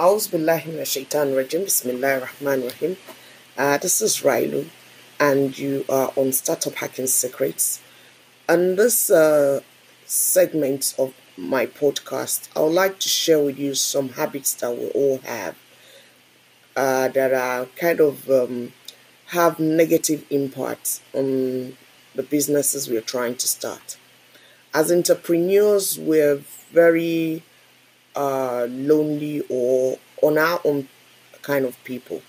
A'udhu billahi minash shaitan rajim. Bismillah rahman rahim. Uh, this is Railu, and you are on Startup Hacking Secrets. And this uh, segment of my podcast, I would like to share with you some habits that we all have uh, that are kind of um, have negative impact on the businesses we're trying to start. As entrepreneurs, we're very uh, lonely or on our own kind of people.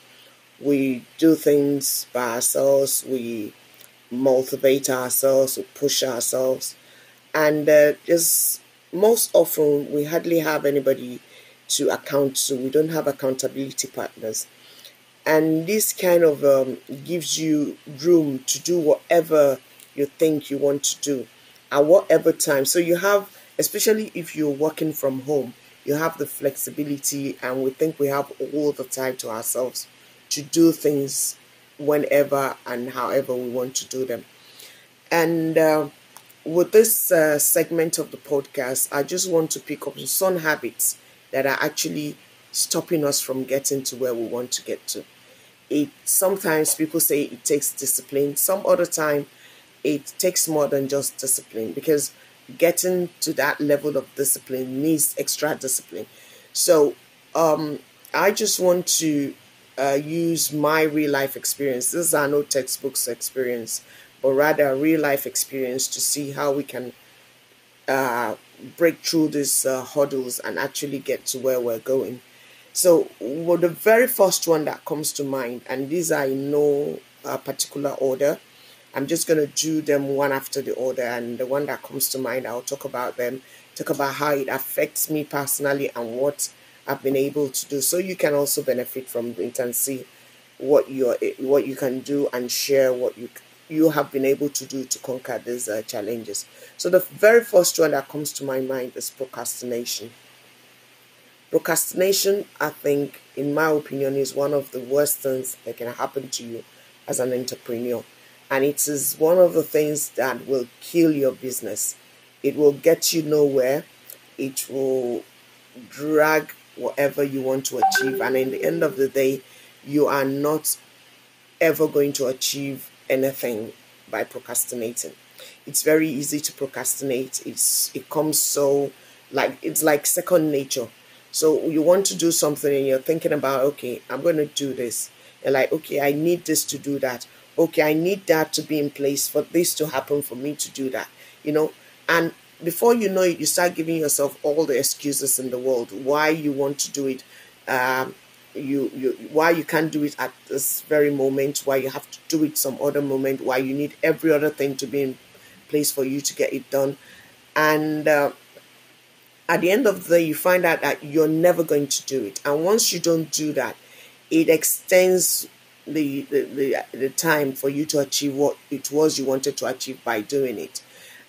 We do things by ourselves, we motivate ourselves, we push ourselves, and uh, just most often we hardly have anybody to account to. We don't have accountability partners. And this kind of um, gives you room to do whatever you think you want to do at whatever time. So you have, especially if you're working from home, you have the flexibility, and we think we have all the time to ourselves to do things whenever and however we want to do them. And uh, with this uh, segment of the podcast, I just want to pick up some habits that are actually stopping us from getting to where we want to get to. It sometimes people say it takes discipline. Some other time, it takes more than just discipline because getting to that level of discipline needs extra discipline. So um, I just want to uh, use my real life experience. These are no textbooks experience, but rather a real life experience to see how we can uh, break through these uh, hurdles and actually get to where we're going. So, well, the very first one that comes to mind, and these are in no uh, particular order, I'm just going to do them one after the other. And the one that comes to mind, I'll talk about them, talk about how it affects me personally and what I've been able to do. So you can also benefit from it and see what you what you can do and share what you you have been able to do to conquer these uh, challenges. So the very first one that comes to my mind is procrastination. Procrastination, I think, in my opinion, is one of the worst things that can happen to you as an entrepreneur and it is one of the things that will kill your business. It will get you nowhere. It will drag whatever you want to achieve, and in the end of the day, you are not ever going to achieve anything by procrastinating. It's very easy to procrastinate. It's it comes so like it's like second nature. So you want to do something and you're thinking about, okay, I'm going to do this. You're like, okay, I need this to do that okay, I need that to be in place for this to happen for me to do that, you know. And before you know it, you start giving yourself all the excuses in the world why you want to do it. Um, you, you why you can't do it at this very moment, why you have to do it some other moment, why you need every other thing to be in place for you to get it done. And uh, at the end of the day, you find out that you're never going to do it. And once you don't do that, it extends the, the, the, the time for you to achieve what it was you wanted to achieve by doing it.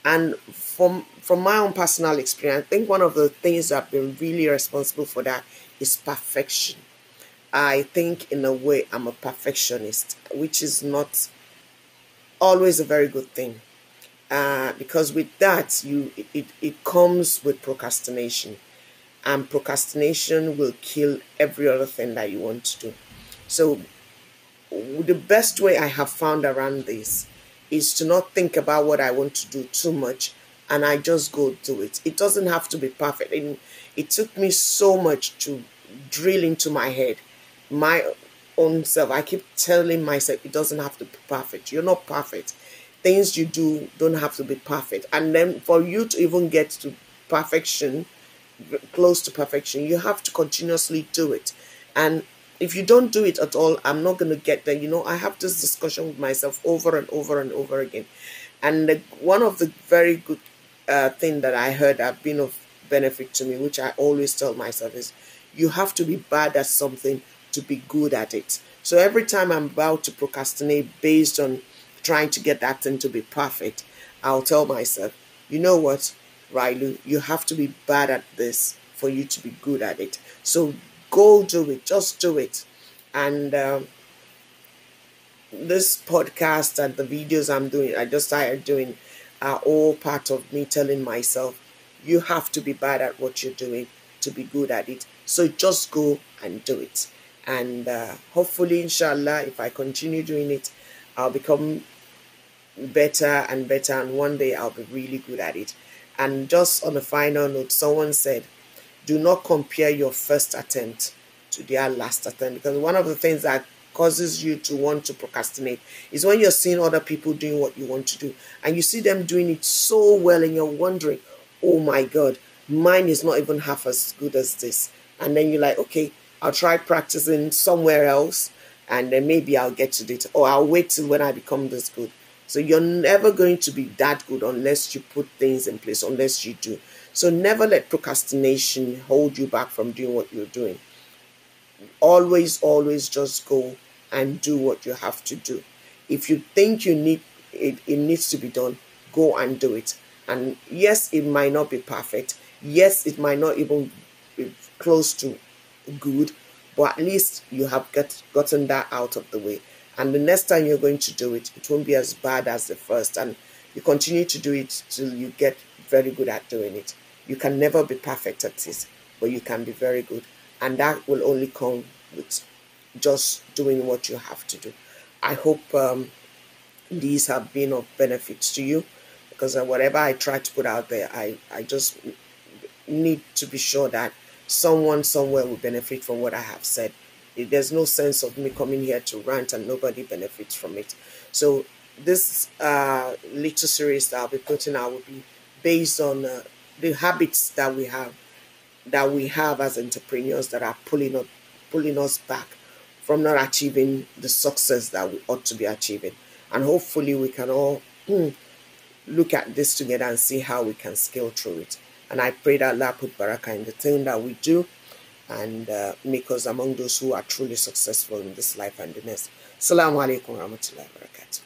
And from from my own personal experience, I think one of the things that have been really responsible for that is perfection. I think in a way I'm a perfectionist, which is not always a very good thing. Uh, because with that you it, it comes with procrastination. And procrastination will kill every other thing that you want to do. So the best way I have found around this is to not think about what I want to do too much and I just go do it. It doesn't have to be perfect. And it took me so much to drill into my head my own self. I keep telling myself it doesn't have to be perfect. You're not perfect. Things you do don't have to be perfect. And then for you to even get to perfection, close to perfection, you have to continuously do it. And if you don't do it at all, I'm not going to get there. You know, I have this discussion with myself over and over and over again. And the, one of the very good uh, thing that I heard have been of benefit to me, which I always tell myself is you have to be bad at something to be good at it. So every time I'm about to procrastinate based on trying to get that thing to be perfect, I'll tell myself, you know what, Railu, you have to be bad at this for you to be good at it. So Go do it. Just do it. And um, this podcast and the videos I'm doing, I just started doing, are all part of me telling myself, you have to be bad at what you're doing to be good at it. So just go and do it. And uh, hopefully, inshallah, if I continue doing it, I'll become better and better. And one day I'll be really good at it. And just on a final note, someone said, do not compare your first attempt to their last attempt because one of the things that causes you to want to procrastinate is when you're seeing other people doing what you want to do and you see them doing it so well and you're wondering, oh my God, mine is not even half as good as this. And then you're like, okay, I'll try practicing somewhere else and then maybe I'll get to it or I'll wait till when I become this good. So you're never going to be that good unless you put things in place, unless you do. So never let procrastination hold you back from doing what you're doing. Always, always just go and do what you have to do. If you think you need it, it needs to be done, go and do it. And yes, it might not be perfect. Yes, it might not even be close to good, but at least you have get, gotten that out of the way. And the next time you're going to do it, it won't be as bad as the first. And you continue to do it till you get very good at doing it. You can never be perfect at this, but you can be very good. And that will only come with just doing what you have to do. I hope um, these have been of benefits to you because uh, whatever I try to put out there, I, I just need to be sure that someone somewhere will benefit from what I have said. There's no sense of me coming here to rant and nobody benefits from it. So this uh, little series that I'll be putting out will be based on uh, the habits that we have that we have as entrepreneurs that are pulling up, pulling us back from not achieving the success that we ought to be achieving. And hopefully we can all hmm, look at this together and see how we can scale through it. And I pray that Allah put barakah in the thing that we do and uh, make us among those who are truly successful in this life and the next. Assalamu alaikum warahmatullahi wabarakatuh.